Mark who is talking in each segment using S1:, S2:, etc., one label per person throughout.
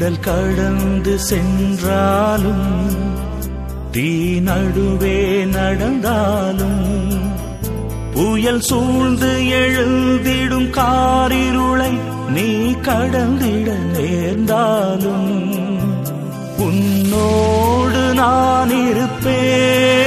S1: கடல் கடந்து சென்றாலும் தீ நடுவே நடந்தாலும் புயல் சூழ்ந்து எழுந்திடும் காரிருளை நீ கடந்திட நேர்ந்தாலும் உன்னோடு நான் இருப்பேன்.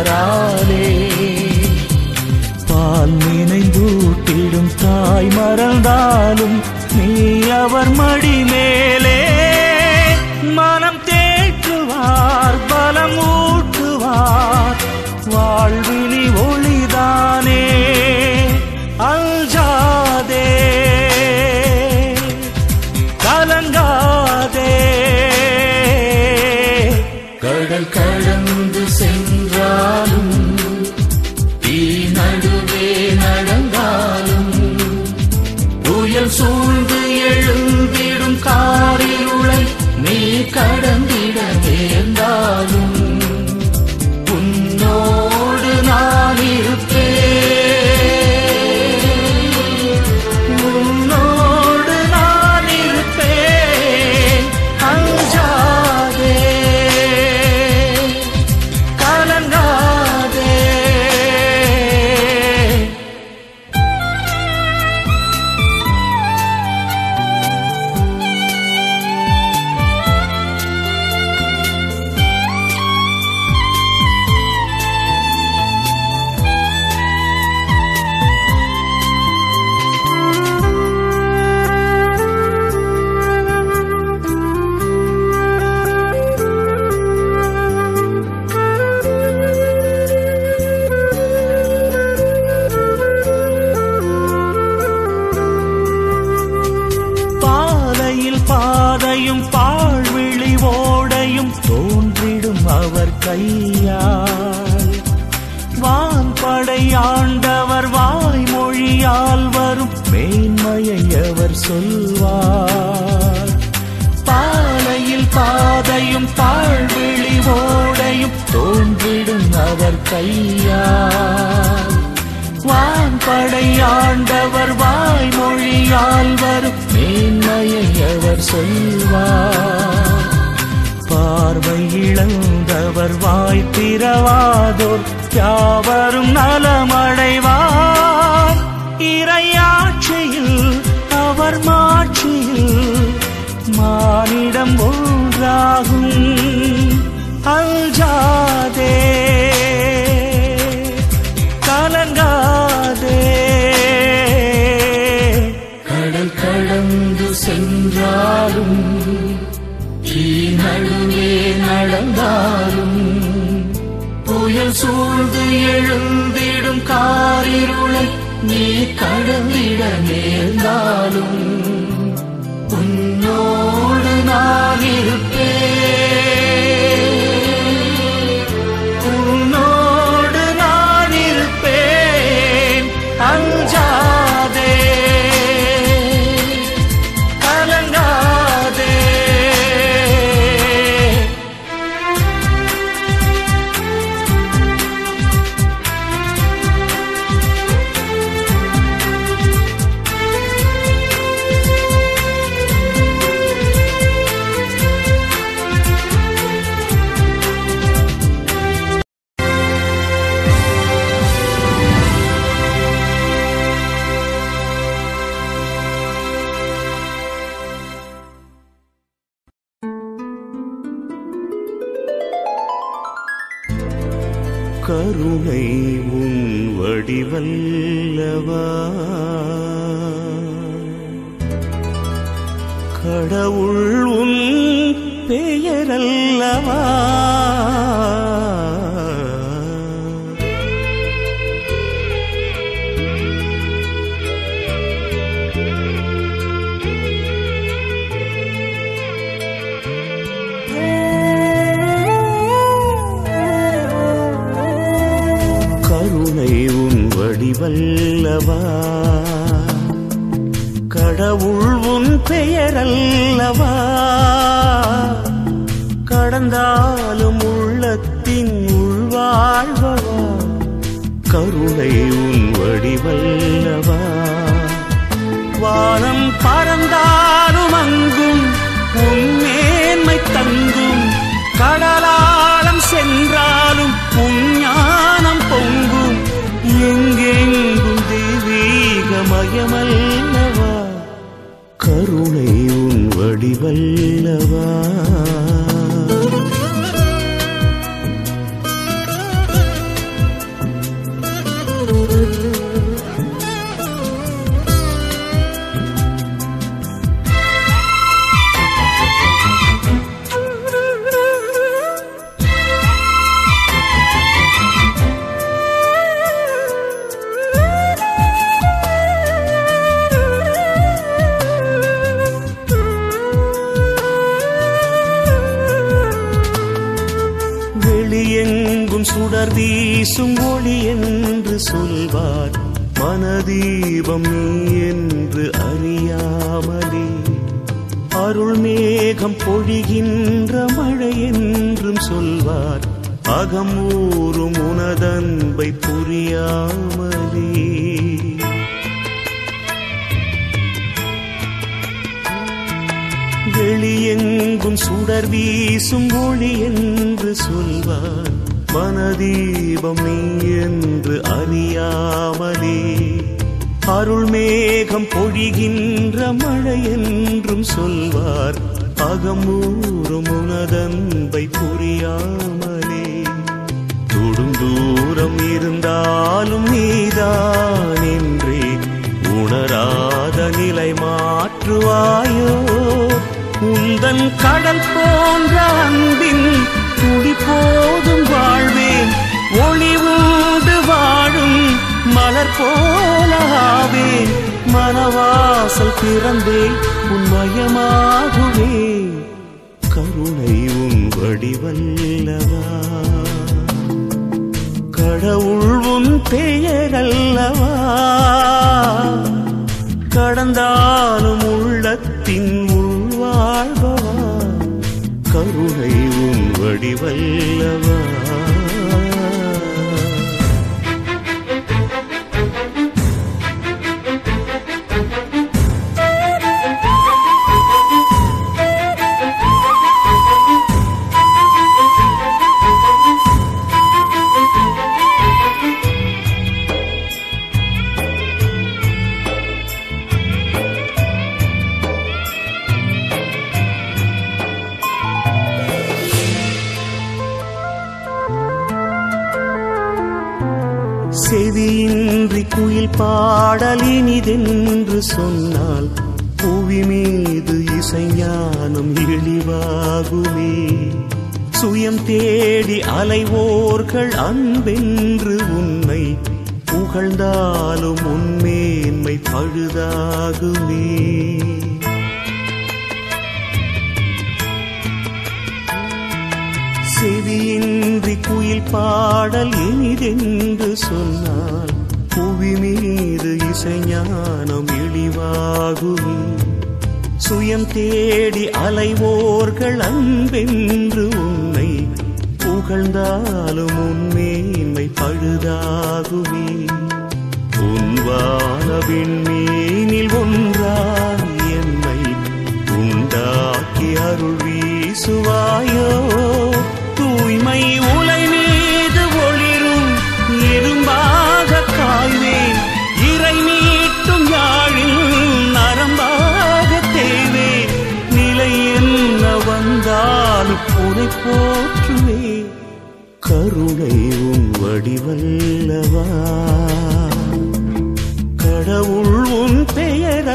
S1: மலராலே பால் நினைந்தூட்டிடும் தாய் மறந்தாலும் நீ அவர் மடி மேலே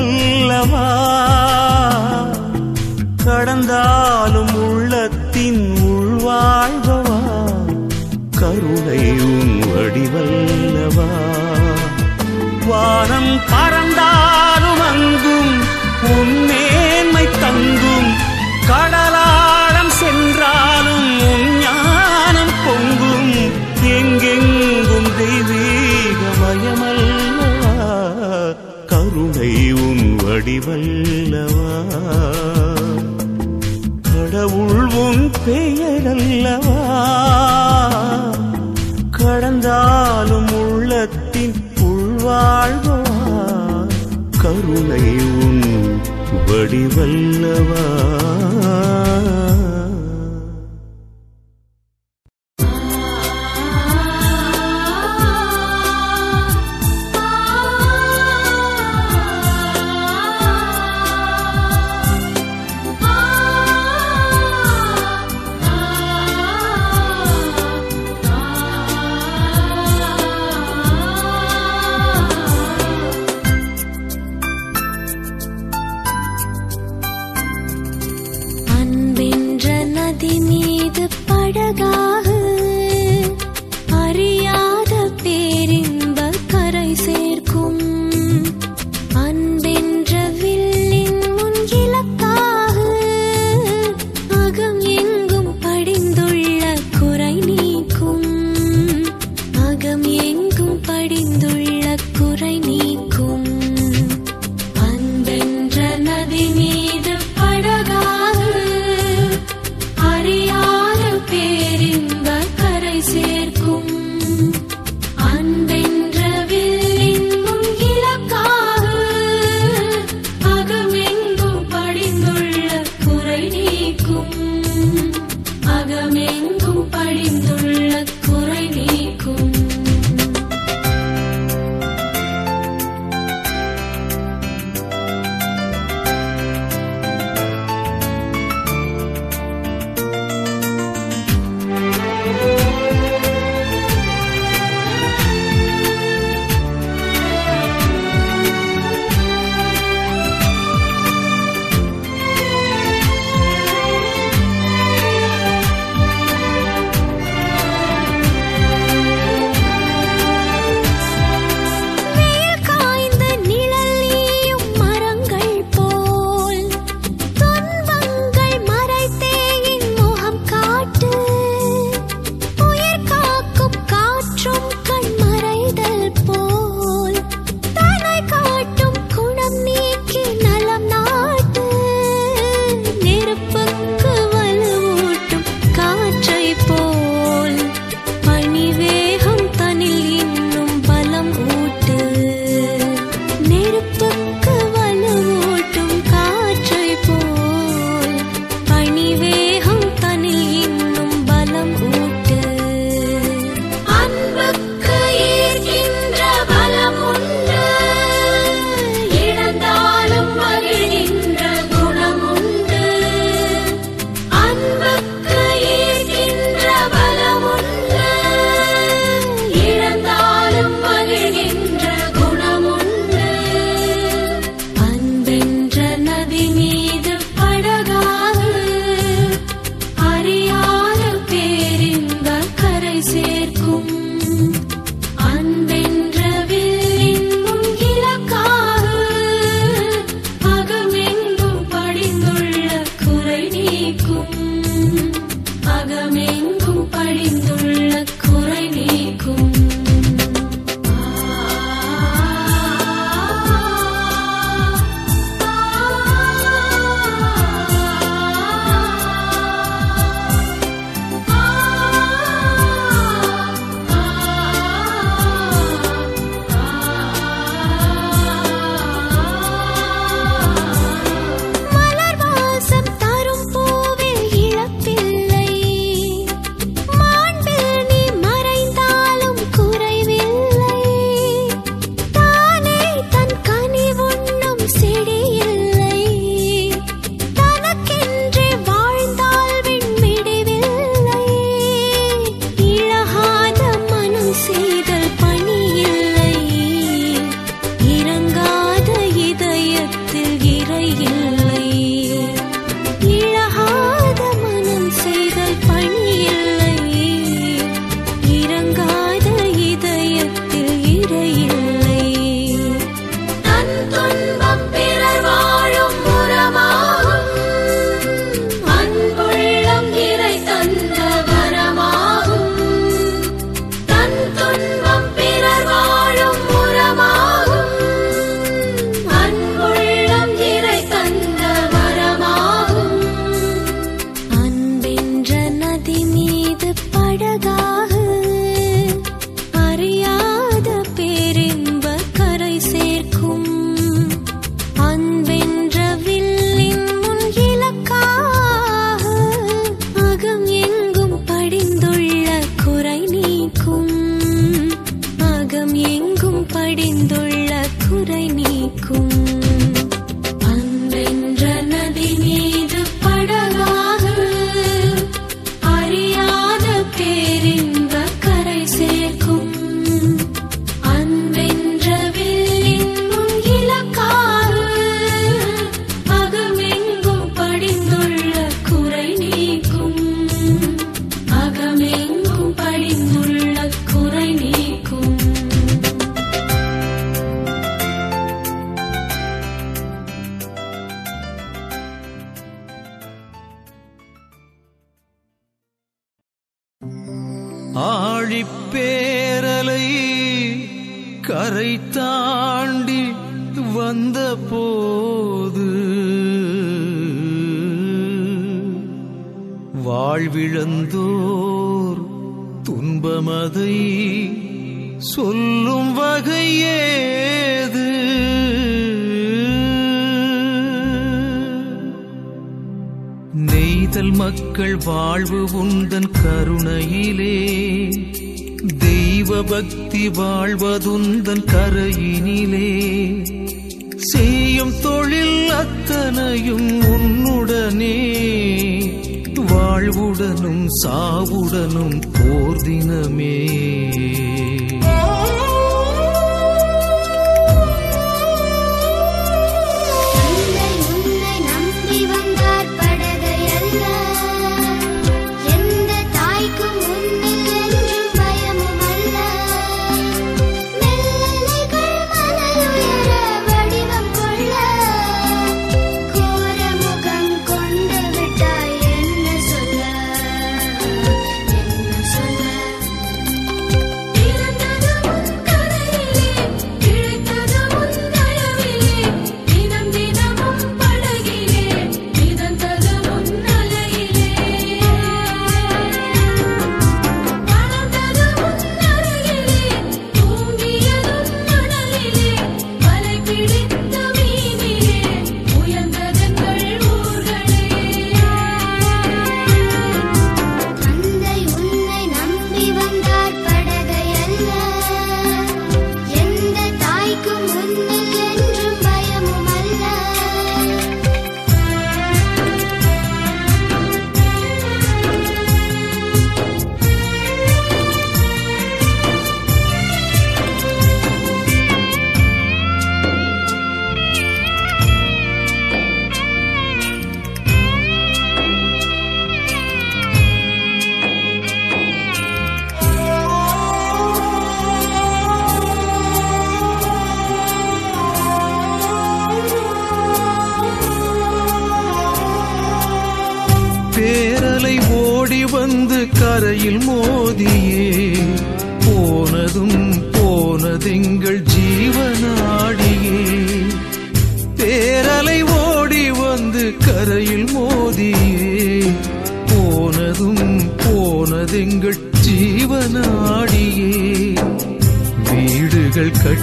S1: அல்லவா? கடந்தாலும் உள்ளத்தின் உள்வாழ்பவா? கருணையும் வடிவல்லவா? வானம் பறந்தாலும் அங்கும் உன் தங்கும் கடலா சக்தி வல்லவா? கடவுள் உன்
S2: பெயர் அல்லவா கடந்தாலும் உள்ளத்தின் உள்வாழ்வா கருணை உன் வடிவல்லவா?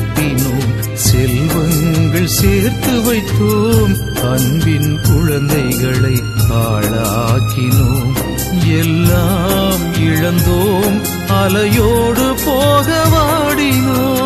S3: சேர்த்தினோம் செல்வங்கள் சேர்த்து வைத்தோம். அன்பின் குழந்தைகளை ஆளாக்கினோம். எல்லாம் இழந்தோம். அலையோடு போக வாடினோம்.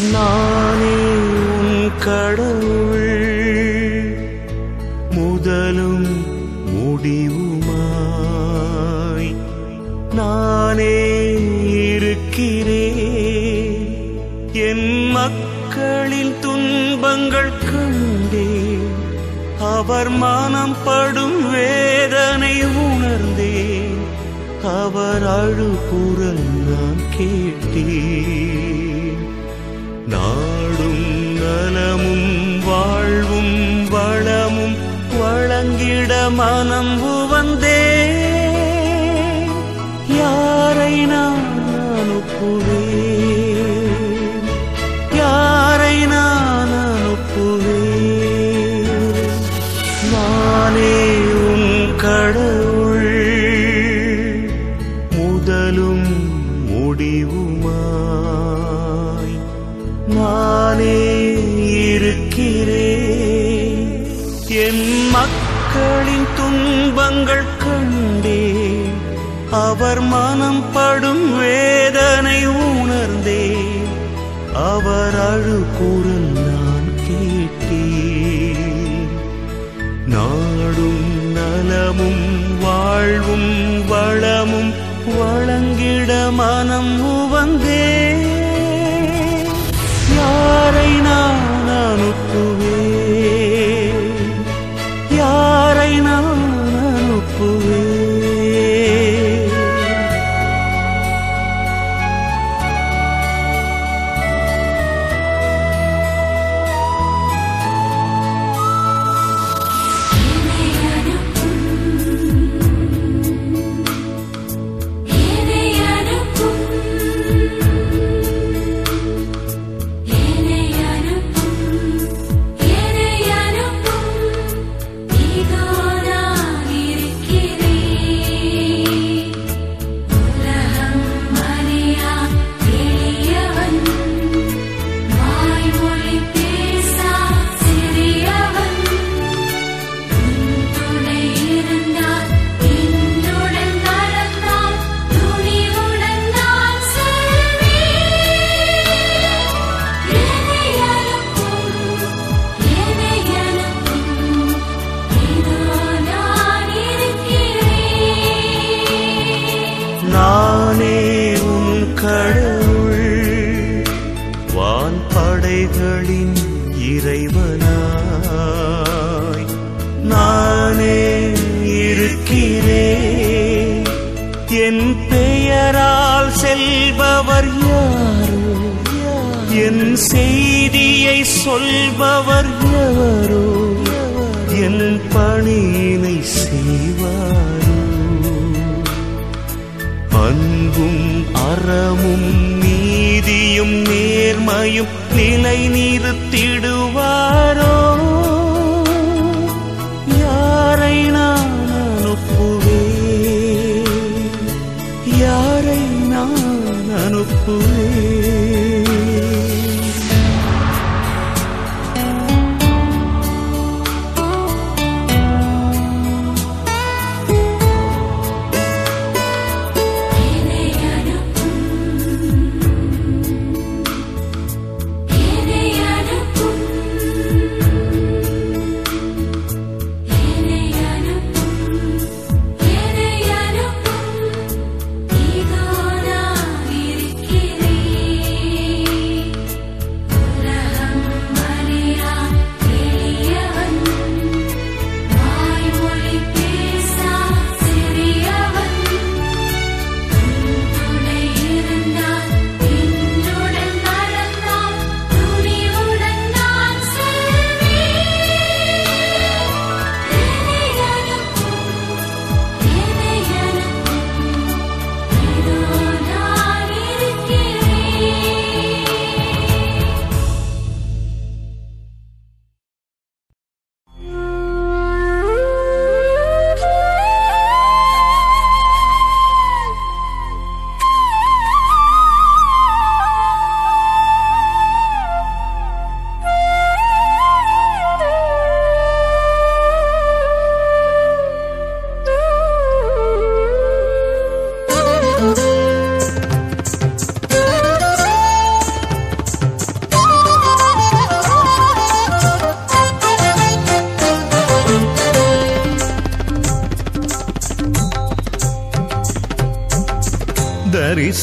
S1: நானே உன் கடவுள். முதலும் முடிவுமாய் நானே இருக்கிறேன். என் மக்களின் துன்பங்கள் கண்டேன். அவர் மனம் படும் வேதனை உணர்ந்தேன். அவர் அழுகுரல் நான்
S2: கேள் ജാനംഭൂ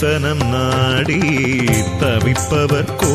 S2: ദർശനം നാടി തവിപ്പവർക്കും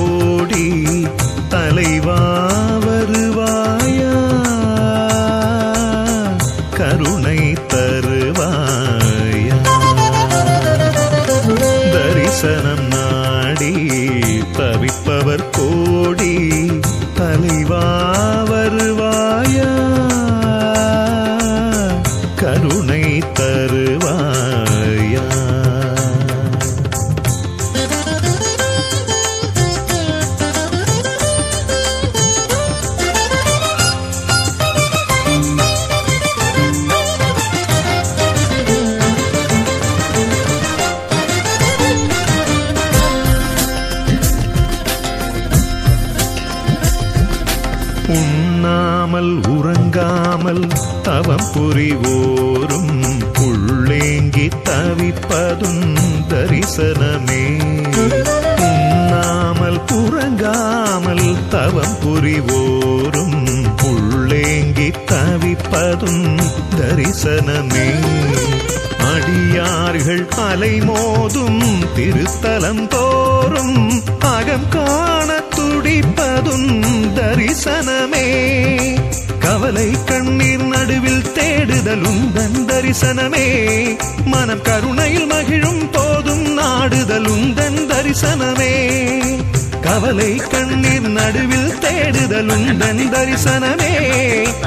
S1: தரிசனமே.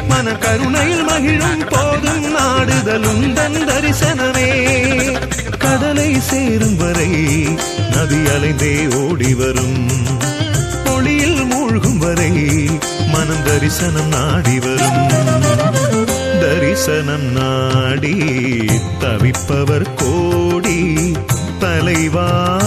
S1: மன கருணையில் மகிழும் போதும் நாடுதலும் தன் தரிசனமே. கடலை சேரும் வரை நதி அலைந்தே ஓடி வரும். ஒளியில் மூழ்கும் வரை மனம் தரிசனம் நாடி வரும். தரிசனம் நாடி தவிப்பவர் கோடி தலைவா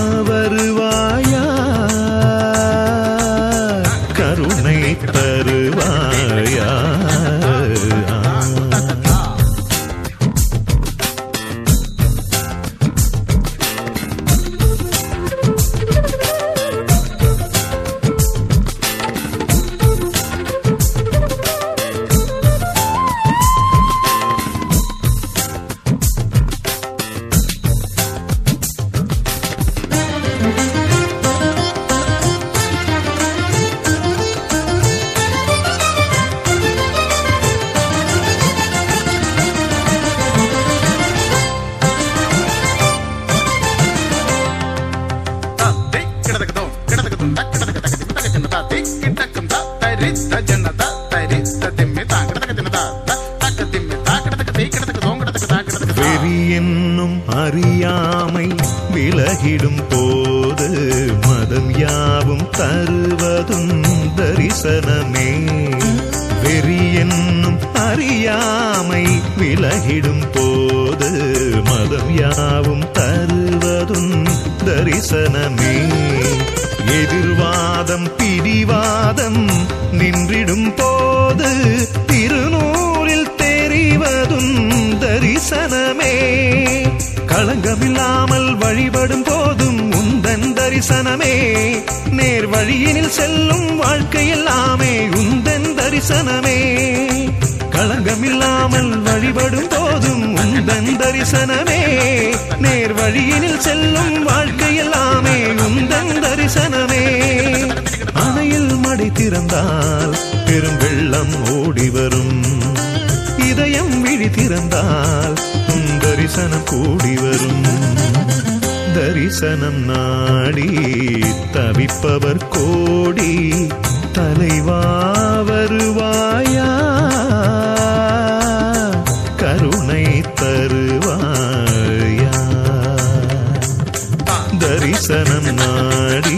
S1: தரிசனம் நாடி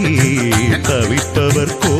S1: தவிப்பவர்
S2: கோ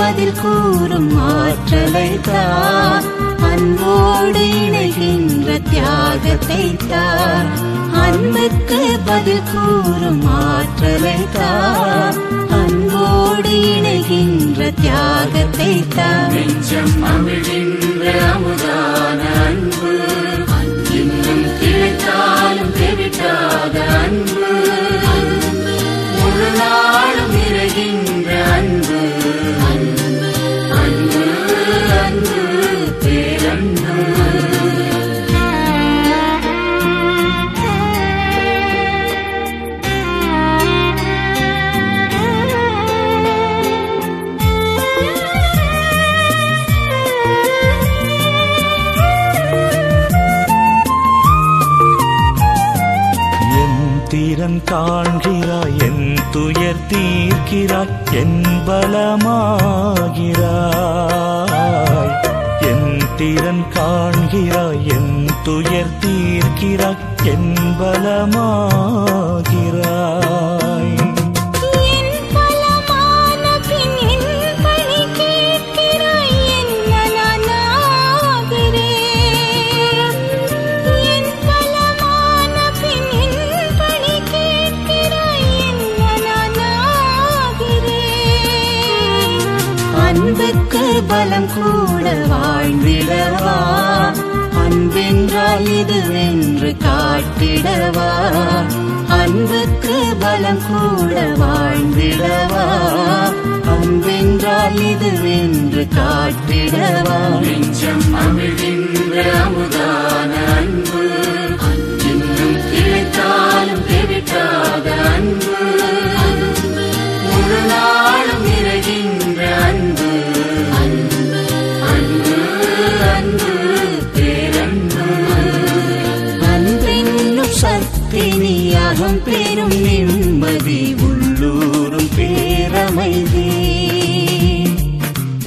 S2: பதில் கூறும் ஆற்றலை தார் அன்போடு இணைகின்ற தியாகத்தை தார் அன்புக்கு பதில் கூறும் ஆற்றலை தார் அன்போடு இணைகின்ற தியாகத்தை தார் நெஞ்சம் அமிழ்கின்ற அமுதான அன்பு. இன்னும் கிடைத்தாலும் தெவிட்டாத அன்பு. முழு நாளும் நிறைகின்ற அன்பு.
S1: துயர் தீர்க்கிறாய் என் பலமாகிறாய். என் திறன் காண்கிறாய் என் துயர் தீர்க்கிறாய் என் பலமாகிறாய்.
S2: அன்புக்கு பலம் கூட வாழ்ந்திடவா? அன்பென்றால் இதுவென்று காட்டிடவா? அன்புக்கு பலம் கூட வாழ்ந்திடவா? அன்பென்றால் இதுவென்று காட்டிடவா? நெஞ்சம் அமிழ்கின்ற அமுதான அன்பு இன்னும் கிடைத்தாலும் தெவிட்டாத அன்பு முழு நாளும் நிறைகின்ற அன்பு. அன்பு பேரன்பு
S1: அன்பென்னும் சக்தி நீயாகம் பெரும் நிம்மதி உள்ளூரும் பேரமைதி.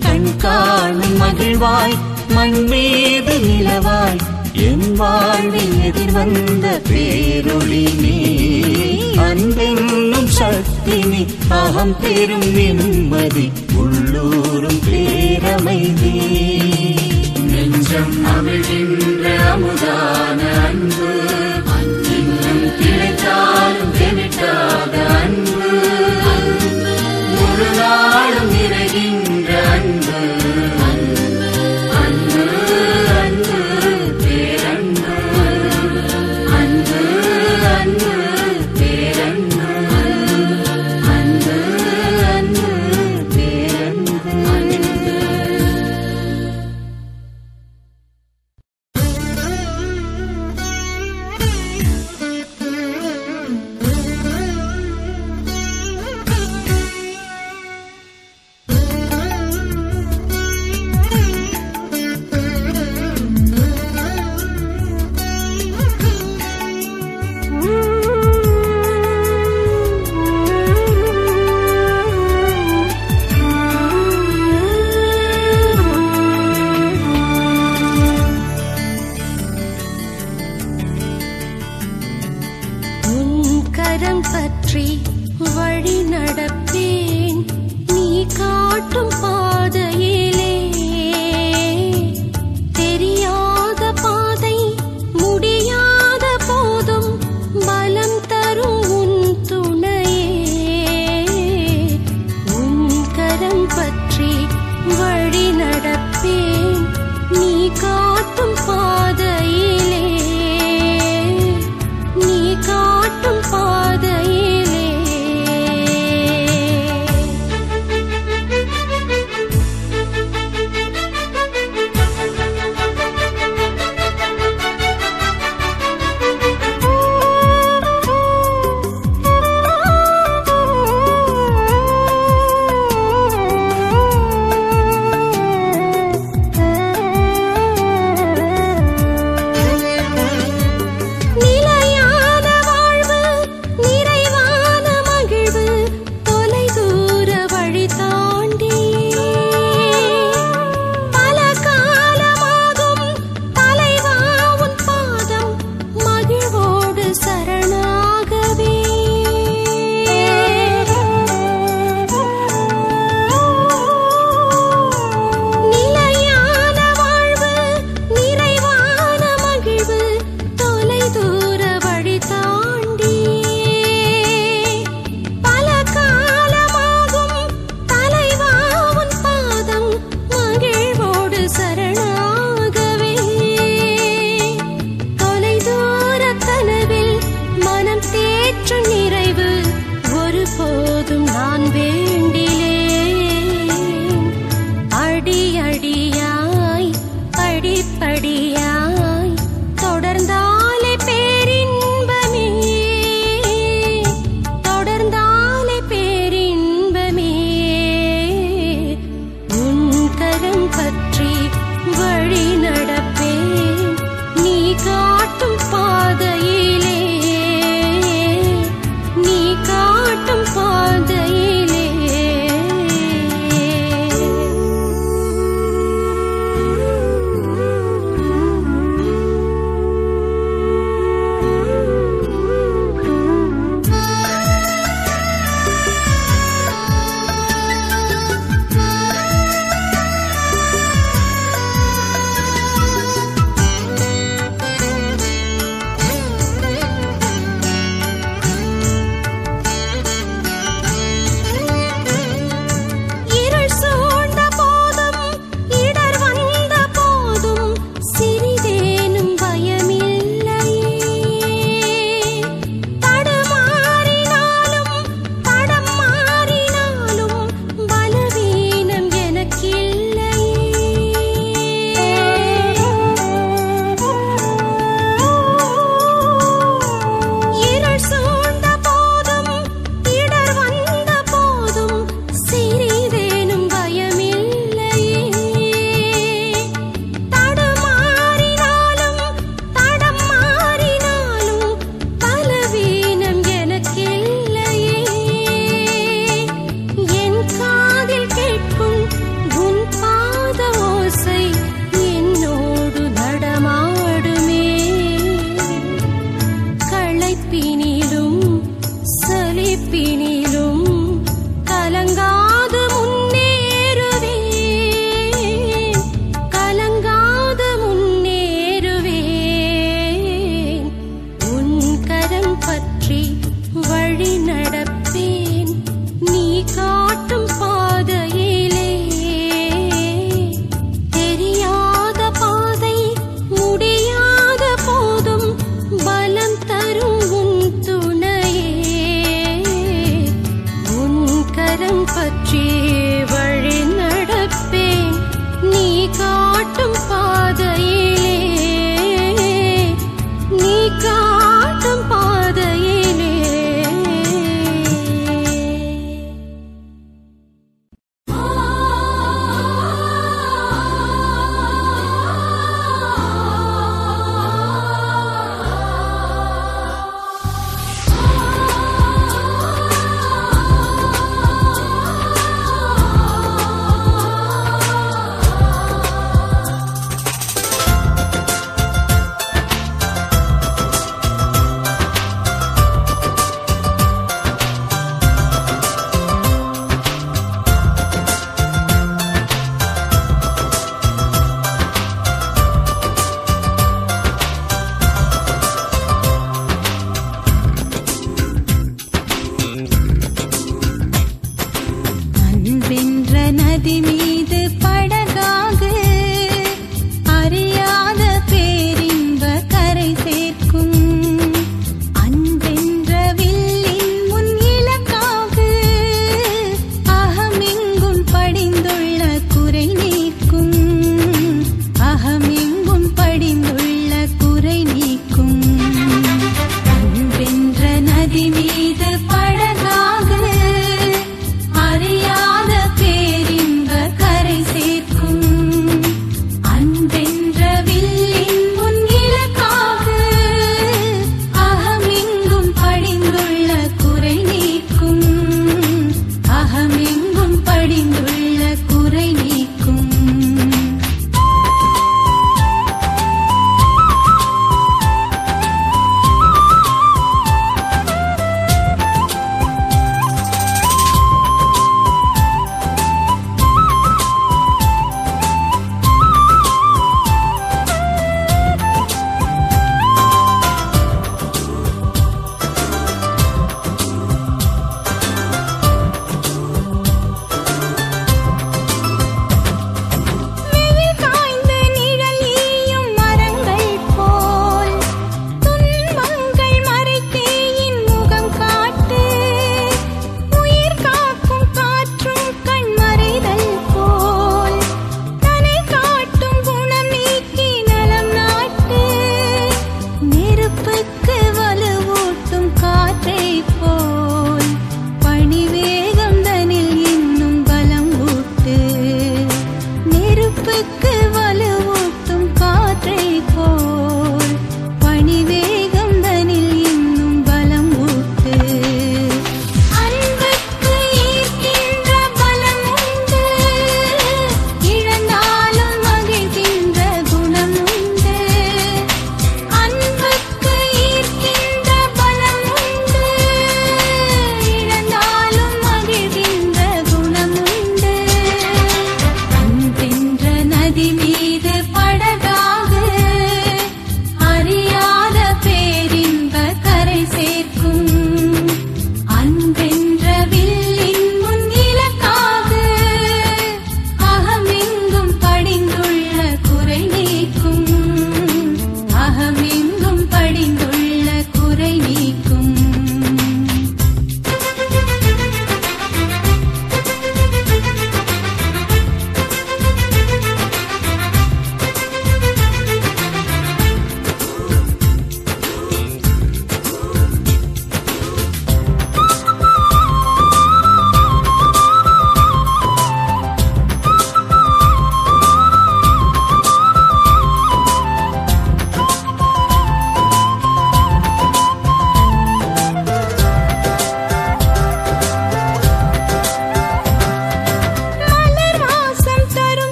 S1: கண் காணும் மகிழ்வாய் மண் மீது நிலவாய் என் வாழ்வில் எதிர்வந்த பேரொளி நீ. அன்பென்னும் சக்தி நீ அகம் பெரும் நிம்மதி உள்ளூரும் பேரமைதே.
S2: நெஞ்சம் அமிழ்கின்ற அமுதான அன்பு. இன்னும் கிடைத்தாலும் தெவிட்டாத அன்பு. முழு நாளும் நிறைகின்ற அன்பு.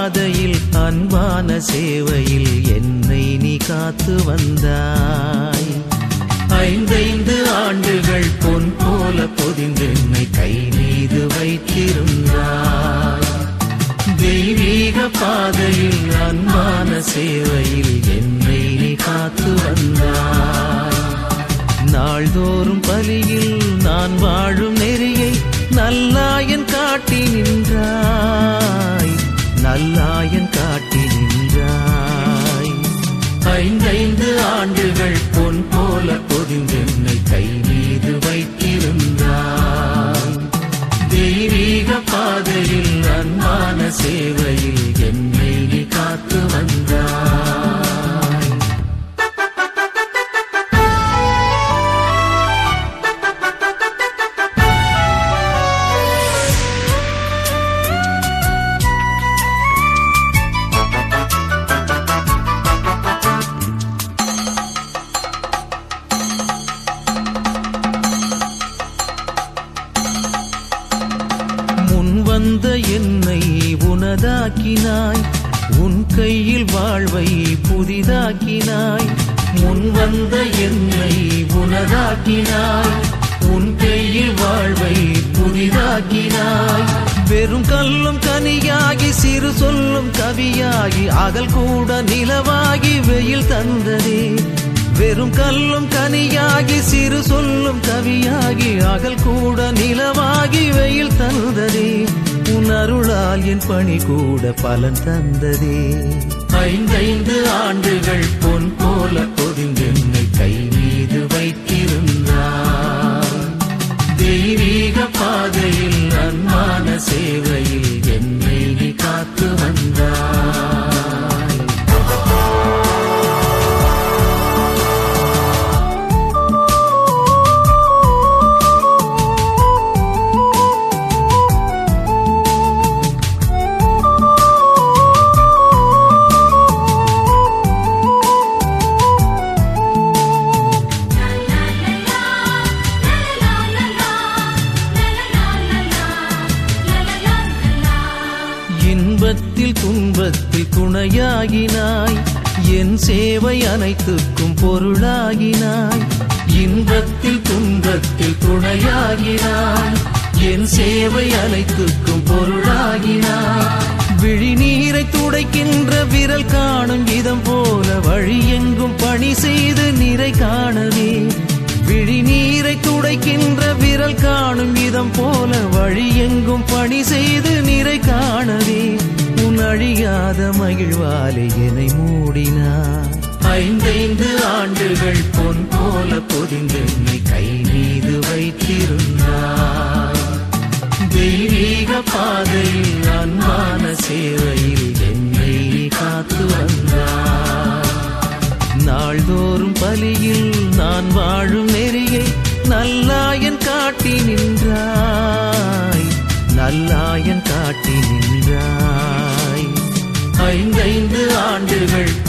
S4: பாதையில்
S3: அன்பான சேவையில் என்னை நீ காத்து வந்தாய். ஐந்தைந்து ஆண்டுகள் பொன் போல பொதிந்து என்னை கை மீது வைத்திருந்தாய். தெய்வீக பாதையில் அன்பான சேவையில் என்னை நீ காத்து வந்தாய். நாள்தோறும் பலியில் நான் வாழும் நெறியை நல்லாயன் காட்டி நின்றாய். நல்லாயன் காட்டி நின்றாய். ஐந்தைந்து ஆண்டுகள் பொன் போல பொதிந்தென்னை கை மீது வைத்திருந்தாய். தெய்வீக பாதையில் அன்பான சேவையில் என்னை நீ காத்து வந்தாய். உனதாக்கினாய் உன் கையில் வாழ்வை புதிதாக்கினாய். முன் வந்த என்னை உனதாக்கினாய். உன் கையில் வாழ்வை புதிதாக்கினாய். வெறும் கல்லும் கனியாகி சிறு சொல்லும் கவியாகி அகல் கூட நிலவாகி வெயில் தந்ததே. வெறும் கல்லும் கனியாகி சிறு சொல்லும் கவியாகி அகல் கூட நிலவாகி வெயில் தந்ததே. உன் அருளால் என் பணி கூட பலன் தந்ததே. ஐந்தைந்து ஆண்டுகள் பொன் போல பொதிந்தென்னை கை மீது வைத்திருந்தார். தெய்வீக பாதையில் அன்பான சேவையில் என்னை நீ காத்து வந்தார். மகிழ்வாலே என்னை மூடினார். ஐந்தைந்து ஆண்டுகள் பொன் போல பொதிந்து நீ கை மீது வைத்திருந்தார். தெய்வீக பாதையில் அன்பான சேவையில் என்னை காத்து வந்தார். நாள்தோறும் பலியில் நான் வாழும் நெறியை நல்லாயன் காட்டி நின்றாய். நல்லாயன் ஐந்து ஆண்டுகள்.